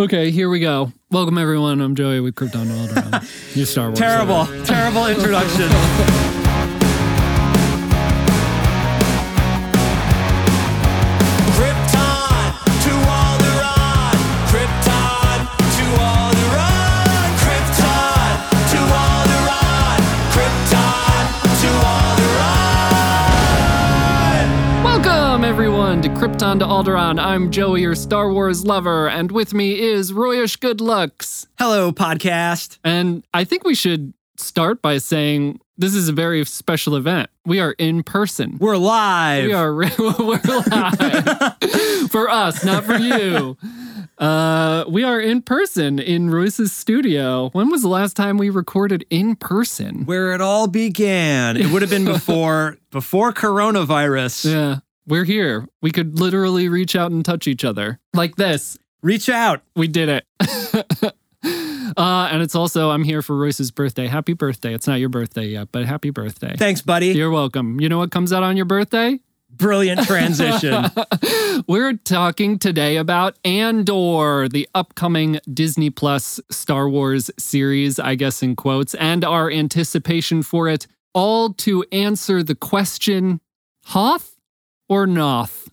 Okay, here we go. Welcome everyone. I'm Joey with Krypton Alderaan. Your Star Wars. Terrible, terrible introduction. everyone to Alderaan. I'm Joey, your Star Wars lover, and with me is Royish Goodlooks. Hello, podcast. And I think we should start by saying this is a very special event. We are in person. We're live. We are we're live for us, not for you. Uh, we are in person in Royce's studio. When was the last time we recorded in person? where it all began. It would have been before before coronavirus. Yeah, we're here. We could literally reach out and touch each other like this. Reach out. We did it. uh, and it's also I'm here for Royce's birthday. Happy birthday! It's not your birthday yet, but happy birthday. Thanks, buddy. You're welcome. You know what comes out on your birthday? Brilliant transition. We're talking today about Andor, the upcoming Disney Plus Star Wars series, I guess in quotes, and our anticipation for it, all to answer the question Hoth or Noth?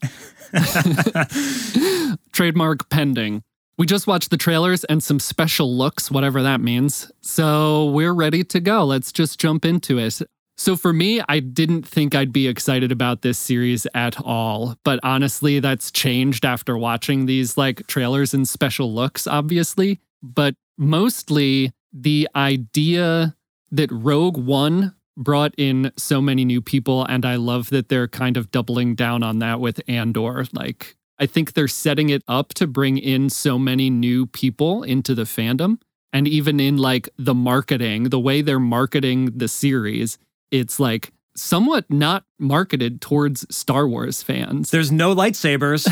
Trademark pending. We just watched the trailers and some special looks, whatever that means. So we're ready to go. Let's just jump into it. So for me, I didn't think I'd be excited about this series at all. But honestly, that's changed after watching these like trailers and special looks, obviously. But mostly the idea that Rogue One brought in so many new people. And I love that they're kind of doubling down on that with Andor. Like, I think they're setting it up to bring in so many new people into the fandom. And even in like the marketing, the way they're marketing the series, it's like somewhat not marketed towards Star Wars fans. There's no lightsabers.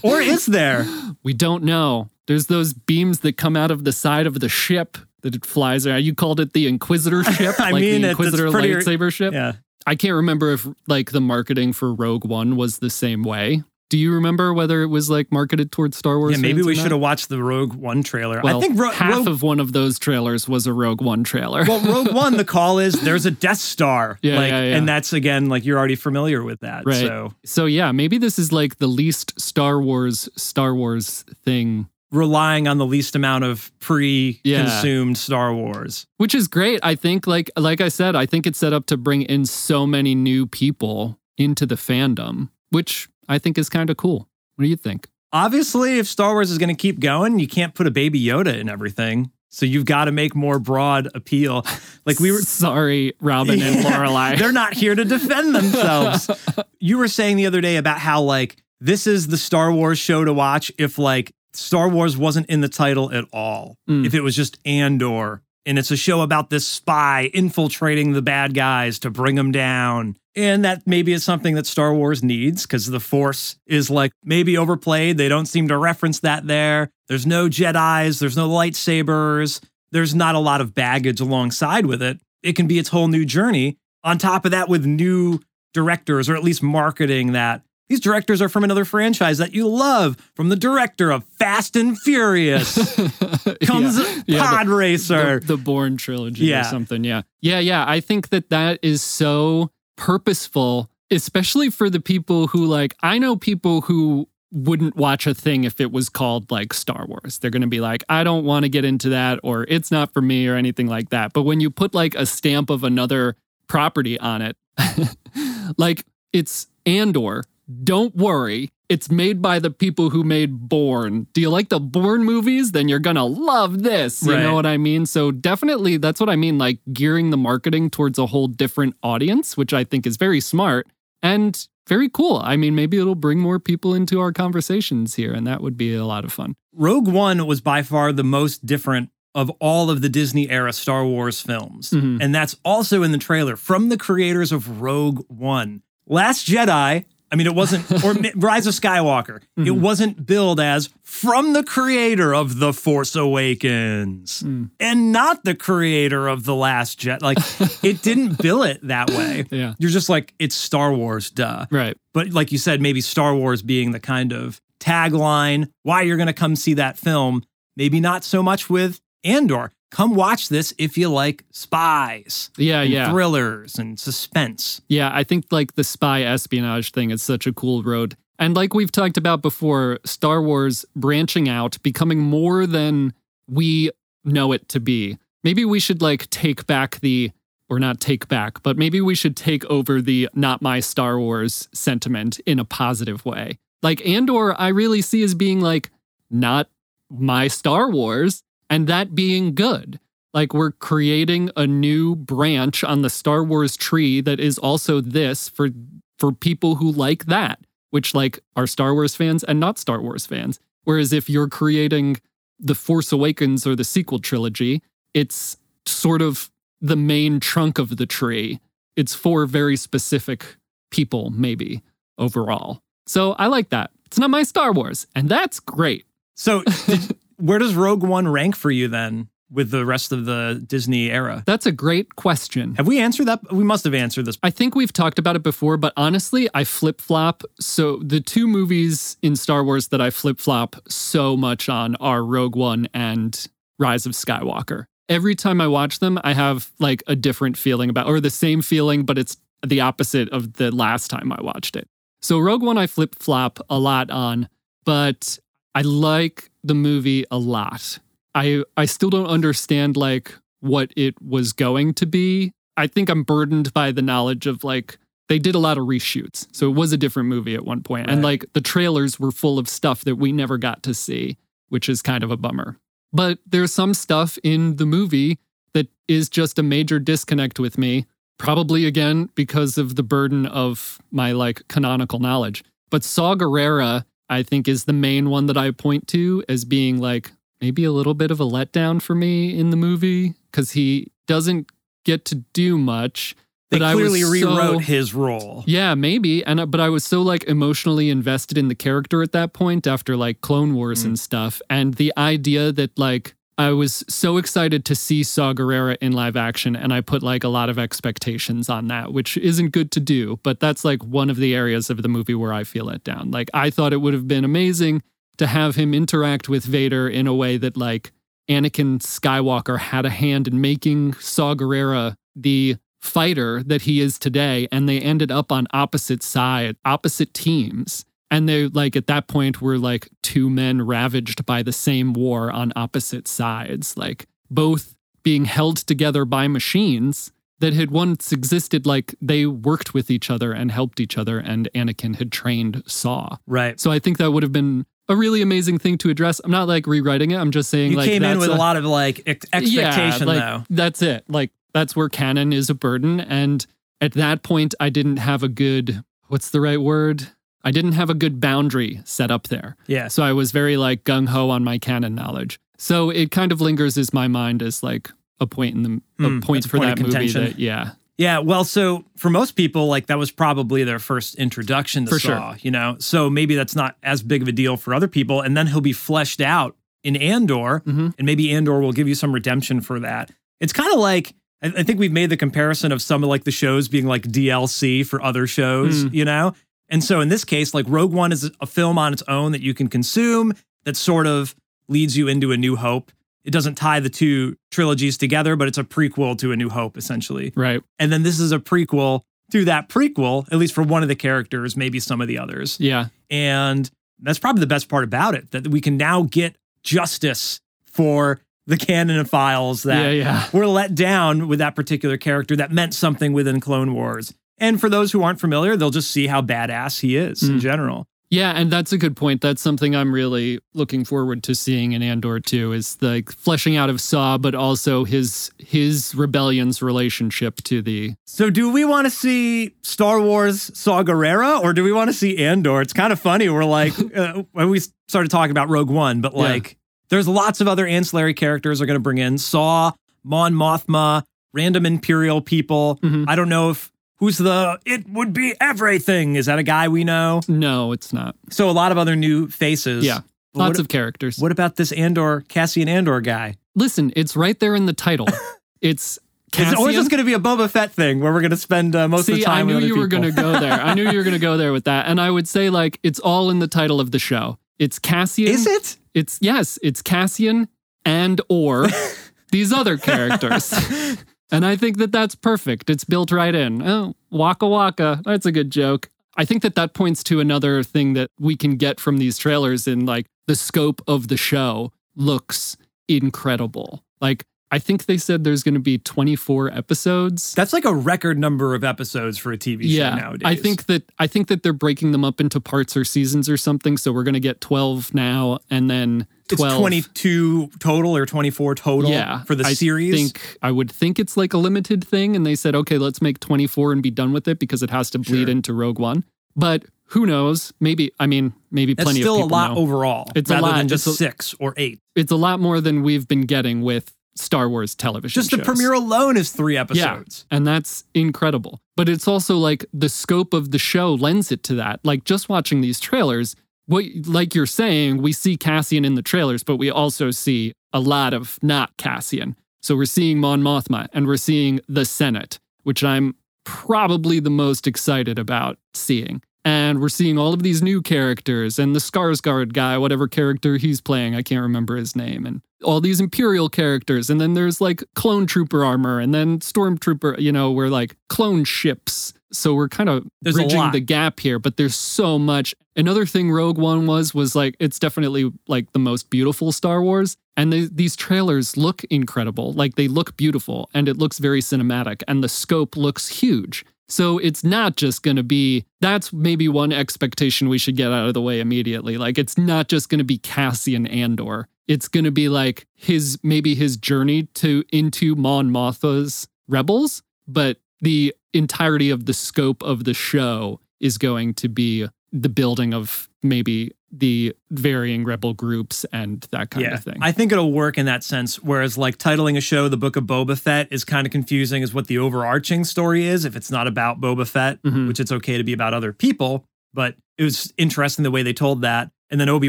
or is there? we don't know. There's those beams that come out of the side of the ship that it flies around. You called it the Inquisitor ship, I like mean, the Inquisitor pretty- lightsaber ship. Yeah. I can't remember if like the marketing for Rogue One was the same way. Do you remember whether it was like marketed towards Star Wars? Yeah, maybe we should have watched the Rogue One trailer. Well, I think Ro- half Rogue, of one of those trailers was a Rogue One trailer. well, Rogue One, the call is there's a Death Star. Yeah, like, yeah, yeah. And that's again, like you're already familiar with that. Right. So so yeah, maybe this is like the least Star Wars Star Wars thing, relying on the least amount of pre-consumed Star Wars. which is great. I think like like I said, I think it's set up to bring in so many new people into the fandom, which I think is kind of cool. What do you think? obviously if Star Wars is going to keep going, you can't put a baby Yoda in everything. So you've got to make more broad appeal. Like we were sorry, Robin and Lorelai. They're not here to defend themselves. you were saying the other day about how like this is the Star Wars show to watch if like Star Wars wasn't in the title at all. Mm. If it was just Andor and it's a show about this spy infiltrating the bad guys to bring them down. And that maybe is something that Star Wars needs because the Force is like maybe overplayed. They don't seem to reference that there. There's no Jedi's, there's no lightsabers, there's not a lot of baggage alongside with it. It can be its whole new journey. On top of that, with new directors, or at least marketing that these directors are from another franchise that you love, from the director of Fast and Furious. Comes Yeah. Yeah, the- Pod Racer. the, the Bourne trilogy or something. Yeah. Yeah. Yeah. I think that that is so purposeful, especially for the people who like, I know people who wouldn't watch a thing if it was called like Star Wars. They're going to be like, I don't want to get into that or it's not for me or anything like that. But when you put like a stamp of another property on it, like it's Andor, don't worry. It's made by the people who made Bourne. Do you like the Bourne movies? Then you're gonna love this. You Right. know what I mean? So definitely that's what I mean, like gearing the marketing towards a whole different audience, which I think is very smart and very cool. I mean, maybe it'll bring more people into our conversations here, and that would be a lot of fun. Rogue One was by far the most different of all of the Disney era Star Wars films. Mhm. And that's also in the trailer from the creators of Rogue One. Last Jedi, I mean, it wasn't, or Rise of Skywalker, it wasn't billed as from the creator of The Force Awakens Mm. and not the creator of The Last Jet. Like, it didn't bill it that way. Yeah. You're just like, it's Star Wars, duh. Right. But like you said, maybe Star Wars being the kind of tagline, why you're going to come see that film. Maybe not so much with Andor. Come watch this if you like spies, Yeah, yeah. thrillers, and suspense. Yeah, I think like the spy espionage thing is such a cool road. And like we've talked about before, Star Wars branching out, becoming more than we know it to be. Maybe we should like take back the, or not take back, but maybe we should take over the not my Star Wars sentiment in a positive way. Like Andor, I really see as being like not my Star Wars, and that being good. Like we're creating a new branch on the Star Wars tree that is also this for for people who like that, which like are Star Wars fans and not Star Wars fans. Whereas if you're creating the Force Awakens or the sequel trilogy, it's sort of the main trunk of the tree. It's for very specific people, maybe overall. So I like that. It's not my Star Wars, and that's great. So, did, where does Rogue One rank for you then with the rest of the Disney era? That's a great question. Have we answered that? We must have answered this. I think we've talked about it before, but honestly, I flip flop. So the two movies in Star Wars that I flip flop so much on are Rogue One and Rise of Skywalker. Every time I watch them, I have like a different feeling about, or the same feeling, but it's the opposite of the last time I watched it. So Rogue One, I flip flop a lot on, but I like the movie a lot. I I still don't understand like what it was going to be. I think I'm burdened by the knowledge of like they did a lot of reshoots. So it was a different movie at one point. And like the trailers were full of stuff that we never got to see, which is kind of a bummer. But there's some stuff in the movie that is just a major disconnect with me, probably again because of the burden of my like canonical knowledge. But Saw Gerrera, I think, is the main one that I point to as being like maybe a little bit of a letdown for me in the movie because he doesn't get to do much. They but I clearly was rewrote so- his role. yeah, maybe. And but I was so like emotionally invested in the character at that point after like Clone Wars mm. and stuff, and the idea that like I was so excited to see Saw Gerrera in live action, and I put like a lot of expectations on that, which isn't good to do. But that's like one of the areas of the movie where I feel let down. Like I thought it would have been amazing to have him interact with Vader in a way that like Anakin Skywalker had a hand in making Saw Gerrera the fighter that he is today and they ended up on opposite side opposite teams and they like at that point were like two men ravaged by the same war on opposite sides like both being held together by machines that had once existed like they worked with each other and helped each other and Anakin had trained Saw Right. so I think that would have been a really amazing thing to address. I'm not like rewriting it. I'm just saying You like came in with a, lot of like ex- expectation, like, though. That's it. Like that's where canon is a burden. And at that point, I didn't have a good what's the right word? I didn't have a good boundary set up there. Yeah. So I was very like gung ho on my canon knowledge. So it kind of lingers as my mind as like a point in the Hmm, a point that's a for point that movie. contention. That yeah, Yeah, well, so for most people, like that was probably their first introduction to For Saw, sure. you know? So maybe that's not as big of a deal for other people. And then he'll be fleshed out in Andor, Mhm. and maybe Andor will give you some redemption for that. It's kind of like, I think we've made the comparison of some of like the shows being like DLC for other shows, Hmm. you know? And so in this case, like Rogue One is a film on its own that you can consume that sort of leads you into a new hope. It doesn't tie the two trilogies together, but it's a prequel to A New Hope, essentially. right. And then this is a prequel to that prequel, at least for one of the characters, maybe some of the others. Yeah, And that's probably the best part about it that we can now get justice for the canon of files that yeah, yeah. were let down with that particular character that meant something within Clone Wars. And for those who aren't familiar, they'll just see how badass he is in Mm. general. Yeah, and that's a good point. That's something I'm really looking forward to seeing in Andor too, is the fleshing out of Saw, but also his his rebellion's relationship to the So, do we want to see Star Wars Saw Gerrera or do we want to see Andor? It's kind of funny. We're like, uh, when we started talking about Rogue One, but Yeah. like, there's lots of other ancillary characters are going to bring in Saw, Mon Mothma, random Imperial people. Mhm. I don't know if who's the it would be everything. Is that a guy we know? No, it's not. So, a lot of other new faces. Yeah. But Lots what, of characters. What about this Andor, Cassian Andor guy? Listen, it's right there in the title. it's Is, or is this going to be a Boba Fett thing where we're going to spend uh, most of the time I knew you were going to go there. I knew you were going to go there with that. And I would say, like, it's all in the title of the show. It's Cassian. Is it? It's yes, it's Cassian and or these other characters. and I think that that's perfect. It's built right in. Oh, waka waka. That's a good joke. I think that that points to another thing that we can get from these trailers in like the scope of the show looks incredible. Like I think they said there's going to be 24 episodes. That's like a record number of episodes for a TV show yeah, nowadays. I think that I think that they're breaking them up into parts or seasons or something. So we're going to get 12 now and then 12. it's 22 total or 24 total yeah, for the I series. Think I would think it's like a limited thing, and they said, okay, let's make 24 and be done with it because it has to bleed Sure. into Rogue One. But who knows? Maybe I mean, maybe That's plenty still of a lot know. overall, It's a lot. than just a- six or eight. It's a lot more than we've been getting with Star Wars television. Just the premiere alone is three episodes. And that's incredible. But it's also like the scope of the show lends it to that. Like just watching these trailers, what like you're saying, we see Cassian in the trailers, but we also see a lot of not Cassian. So we're seeing Mon Mothma and we're seeing the Senate, which I'm probably the most excited about seeing. And we're seeing all of these new characters and the Skarsgård guy, whatever character he's playing, I can't remember his name, and all these Imperial characters. And then there's like clone trooper armor and then stormtrooper, you know, we're like clone ships. So we're kind of There's bridging the gap here, but there's so much. Another thing Rogue One was was like it's definitely like the most beautiful Star Wars, and they, these trailers look incredible. Like they look beautiful, and it looks very cinematic, and the scope looks huge. So it's not just going to be that's maybe one expectation we should get out of the way immediately. Like it's not just going to be Cassian Andor. It's going to be like his maybe his journey to into Mon Mothma's rebels, but the entirety of the scope of the show is going to be the building of maybe the varying rebel groups and that kind yeah, of thing. I think it'll work in that sense. Whereas, like titling a show "The Book of Boba Fett" is kind of confusing as what the overarching story is. If it's not about Boba Fett, Mhm. which it's okay to be about other people, but it was interesting the way they told that. And then Obi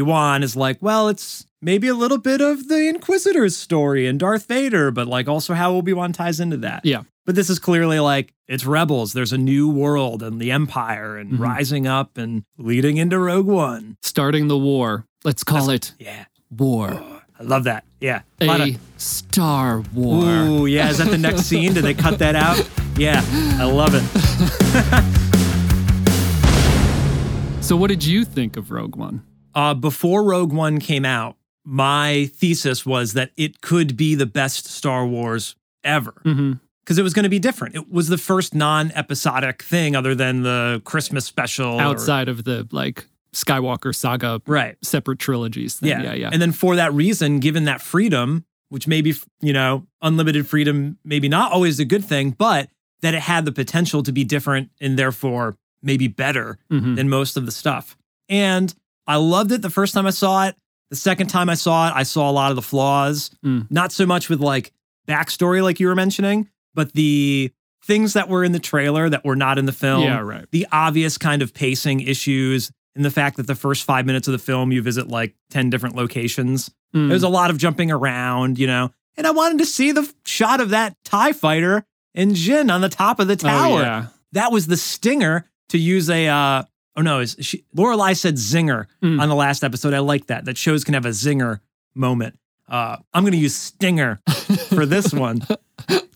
Wan is like, well, it's maybe a little bit of the Inquisitor's story and Darth Vader, but like also how Obi Wan ties into that. Yeah. But this is clearly like it's rebels. There's a new world and the Empire and Mhm. rising up and leading into Rogue One. Starting the war. Let's call it Yeah. war. I love that. Yeah. A lot A of- Star War. Ooh, yeah. Is that the next scene? Did they cut that out? Yeah. I love it. So what did you think of Rogue One? Uh, before Rogue One came out, my thesis was that it could be the best Star Wars ever Mm-hmm. Because it was going to be different. It was the first non episodic thing other than the Christmas special. or- Outside of the like Skywalker saga right. separate trilogies thing. Yeah. Yeah, yeah. And then for that reason, given that freedom, which maybe, you know, unlimited freedom, maybe not always a good thing, but that it had the potential to be different and therefore maybe better Mhm. than most of the stuff. And I loved it the first time I saw it. The second time I saw it, I saw a lot of the flaws. Mm. Not so much with like backstory, like you were mentioning, but the things that were in the trailer that were not in the film. yeah, right. The obvious kind of pacing issues and the fact that the first five minutes of the film, you visit like 10 different locations. Mm. There's a lot of jumping around, you know. And I wanted to see the shot of that TIE fighter and Jin on the top of the tower. Oh, yeah. That was the stinger to use a uh oh no, is she Lorelai said zinger Mm. on the last episode. I like that. That shows can have a zinger moment. Uh I'm gonna use stinger for this one.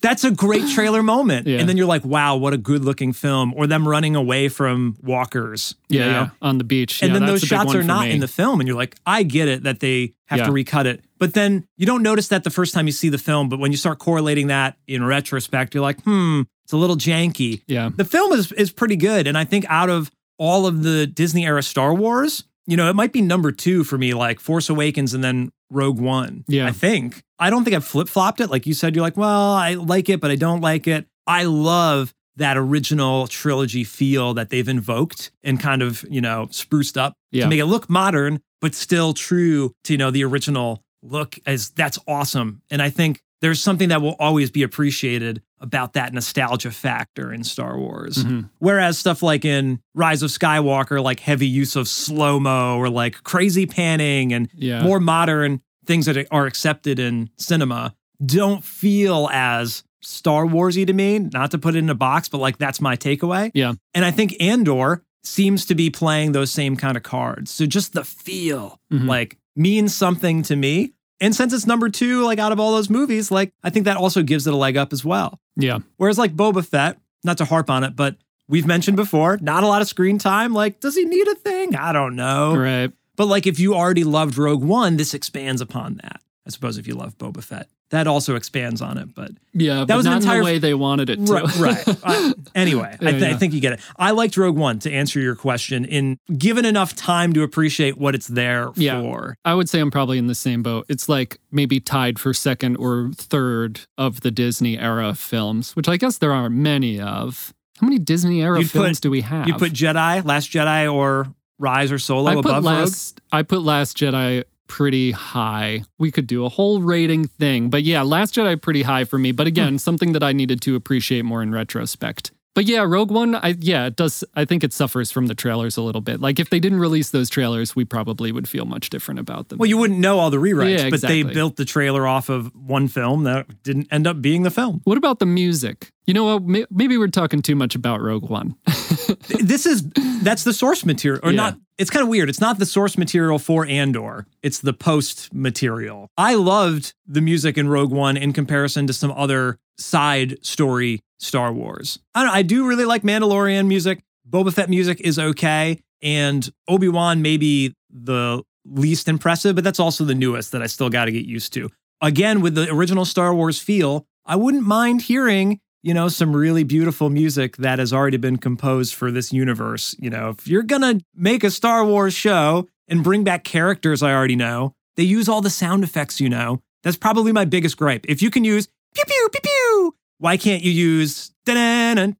That's a great trailer moment. Yeah. And then you're like, wow, what a good looking film. Or them running away from walkers. you Yeah, know? yeah. On the beach. And Yeah, then those shots are not me. in the film. And you're like, I get it that they have to recut it. But then you don't notice that the first time you see the film. But when you start correlating that in retrospect, you're like, hmm, it's a little janky. Yeah. The film is is pretty good. And I think out of all of the Disney era Star Wars, you know, it might be number two for me, like Force Awakens and then Rogue One. Yeah. I think. I don't think I've flip flopped it. Like you said, you're like, well, I like it, but I don't like it. I love that original trilogy feel that they've invoked and kind of, you know, spruced up Yeah. to make it look modern, but still true to, you know, the original look as that's awesome. And I think there's something that will always be appreciated about that nostalgia factor in Star Wars. Mhm. Whereas stuff like in Rise of Skywalker, like heavy use of slow mo or like crazy panning and Yeah. more modern things that are accepted in cinema don't feel as Star Warsy to me. Not to put it in a box, but like that's my takeaway. Yeah. And I think Andor seems to be playing those same kind of cards. So just the feel Mhm. like means something to me. And since it's number two, like out of all those movies, like I think that also gives it a leg up as well. Yeah. Whereas like Boba Fett, not to harp on it, but we've mentioned before, not a lot of screen time. Like, does he need a thing? I don't know. Right. But like if you already loved Rogue One, this expands upon that. I suppose if you love Boba Fett, that also expands on it. But Yeah. but was not in entire- the way they wanted it to. right, right. Uh, anyway, I, Yeah, I think you get it. I liked Rogue One to answer your question. In given enough time to appreciate what it's there Yeah. for. I would say I'm probably in the same boat. It's like maybe tied for second or third of the Disney era films, which I guess there aren't many of. How many Disney era You'd films put- do we have? You put Jedi, Last Jedi, or Rise or Solo I put above Rogue. last. I put Last Jedi pretty high. We could do a whole rating thing, but yeah, Last Jedi pretty high for me. But Hmm. again, something that I needed to appreciate more in retrospect. But yeah, Rogue One, I yeah, it does. I think it suffers from the trailers a little bit. Like if they didn't release those trailers, we probably would feel much different about them. Well, you wouldn't know all the rewrites, Yeah, but they built the trailer off of one film that didn't end up being the film. What about the music? You know what? Maybe we're talking too much about Rogue One. this is that's the source material or Yeah. not it's kind of weird. It's not the source material for andor. It's the post material. I loved the music in rogue one in comparison to some other side story star wars. I i do really like mandalorian music. Boba fett music is okay and obi-wan maybe the least impressive but that's also the newest that i still got to get used to. Again with the original star wars feel i wouldn't mind hearing you know, some really beautiful music that has already been composed for this universe. You know, if you're gonna make a Star Wars show and bring back characters I already know, they use all the sound effects you know. That's probably my biggest gripe. If you can use pew pew pew pew, why can't you use?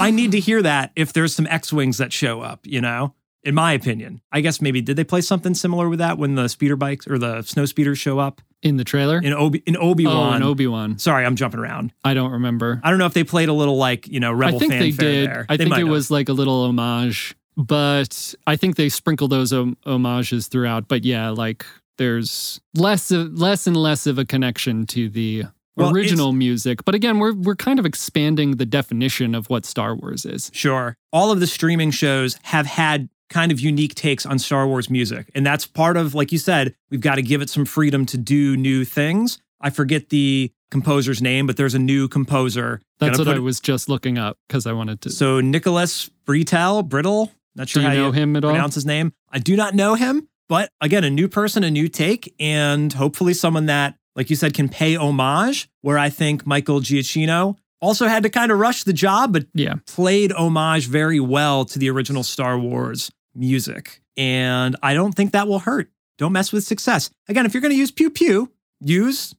I need to hear that if there's some X-wings that show up, you know? In my opinion. I guess maybe did they play something similar with that when the speeder bikes or the snow speeders show up? In the trailer? in Obi in Obi oh, Wan. in Obi Wan. Sorry, I'm jumping around. I don't remember. I don't know if they played a little like you know rebel I think they fanfare did. there. I They think it have. was like a little homage, but I think they sprinkle those hom- homages throughout. But yeah, like there's less of, less and less of a connection to the Well, original music. But again, we're we're kind of expanding the definition of what Star Wars is. sure. All of the streaming shows have had kind of unique takes on Star Wars music, and that's part of like you said, we've got to give it some freedom to do new things. I forget the composer's name, but there's a new composer. That's what I was just looking up because I wanted to. So Nicholas Britell, Brittle, not sure Do you how know you him at all? pronounce his name. I do not know him, but again, a new person, a new take, and hopefully someone that, like you said, can pay homage. Where I think Michael Giacchino also had to kind of rush the job, but Yeah. played homage very well to the original Star Wars music. And I don't think that will hurt. Don't mess with success. Again, if you're going to use pew pew, use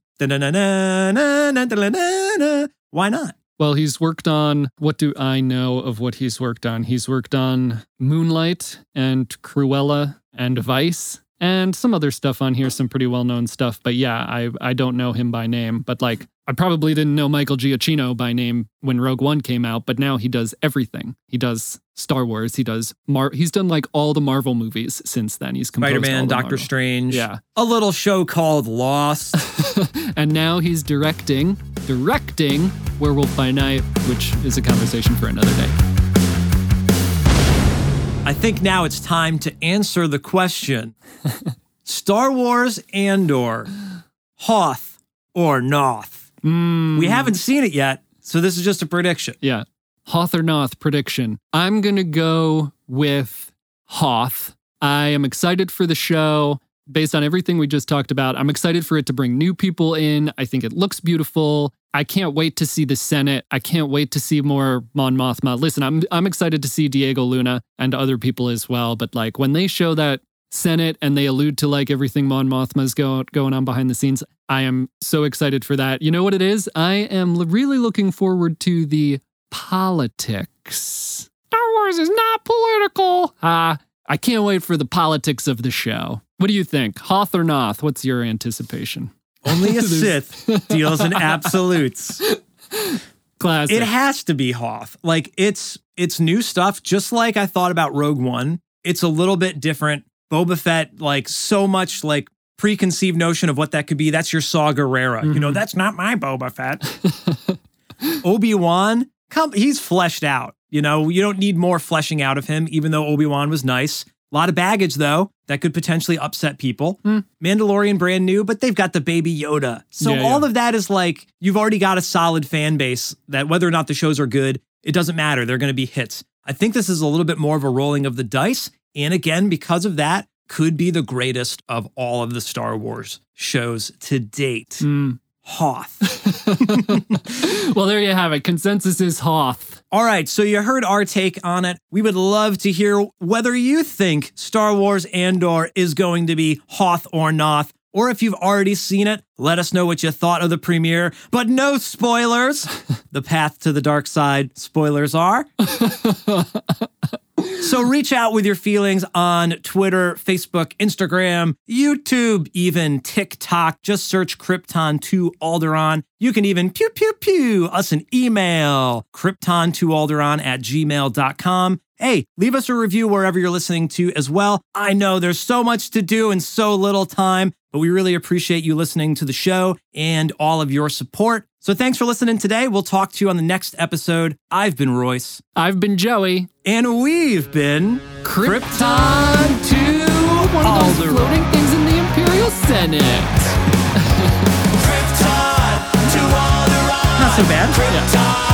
why not? Well, he's worked on what do I know of what he's worked on? He's worked on Moonlight and Cruella and Vice and some other stuff on here, some pretty well known stuff. But yeah, I, I don't know him by name, but like I probably didn't know Michael Giacchino by name when Rogue One came out, but now he does everything. He does Star Wars. He does Mar. He's done like all the Marvel movies since then. He's Spider Man, Doctor Marvel. Strange. Yeah. A little show called Lost. and now he's directing, directing Werewolf by Night, which is a conversation for another day. I think now it's time to answer the question Star Wars Andor, Hoth or Noth? Mm, We haven't seen it yet, so this is just a prediction. Yeah. Hoth or Noth prediction. I'm going to go with Hoth. I am excited for the show based on everything we just talked about. I'm excited for it to bring new people in. I think it looks beautiful. I can't wait to see the Senate. I can't wait to see more Mon Mothma. Listen, I'm I'm excited to see Diego Luna and other people as well, but like when they show that Senate and they allude to like everything Mon Mothma's go, going on behind the scenes, I am so excited for that. You know what it is? I am l- really looking forward to the politics. Star Wars is not political. Ah, I can't wait for the politics of the show. What do you think? Hoth or Noth? What's your anticipation? Only a Sith deals in absolutes. Classic. It has to be Hoth. Like it's it's new stuff, just like I thought about Rogue One. It's a little bit different. Boba Fett, like so much like preconceived notion of what that could be. That's your Saw Gerrera. You know, Mhm. that's not my Boba Fett. Obi-Wan, come he's fleshed out. You know, you don't need more fleshing out of him, even though Obi-Wan was nice. A lot of baggage, though, that could potentially upset people. Hmm. Mandalorian brand new, but they've got the baby Yoda. So Yeah, all yeah. of that is like you've already got a solid fan base that whether or not the shows are good, it doesn't matter. They're going to be hits. I think this is a little bit more of a rolling of the dice. And again, because of that, could be the greatest of all of the Star Wars shows to date. Hmm. Hoth. well, there you have it. Consensus is Hoth. All right, so you heard our take on it. We would love to hear whether you think Star Wars Andor is going to be Hoth or Noth, or if you've already seen it, let us know what you thought of the premiere. But no spoilers. the path to the dark side spoilers are. So reach out with your feelings on Twitter, Facebook, Instagram, YouTube, even TikTok. Just search Krypton2 Alderon. You can even pew pew pew us an email, krypton2alderon at gmail.com. Hey, leave us a review wherever you're listening to as well. I know there's so much to do in so little time, but we really appreciate you listening to the show and all of your support. So thanks for listening today. We'll talk to you on the next episode. I've been Royce. I've been Joey. And we've been Krypton to One of those Alderaan. floating things in the Imperial Senate. Krypton to Alderaan. Not so bad. Krypton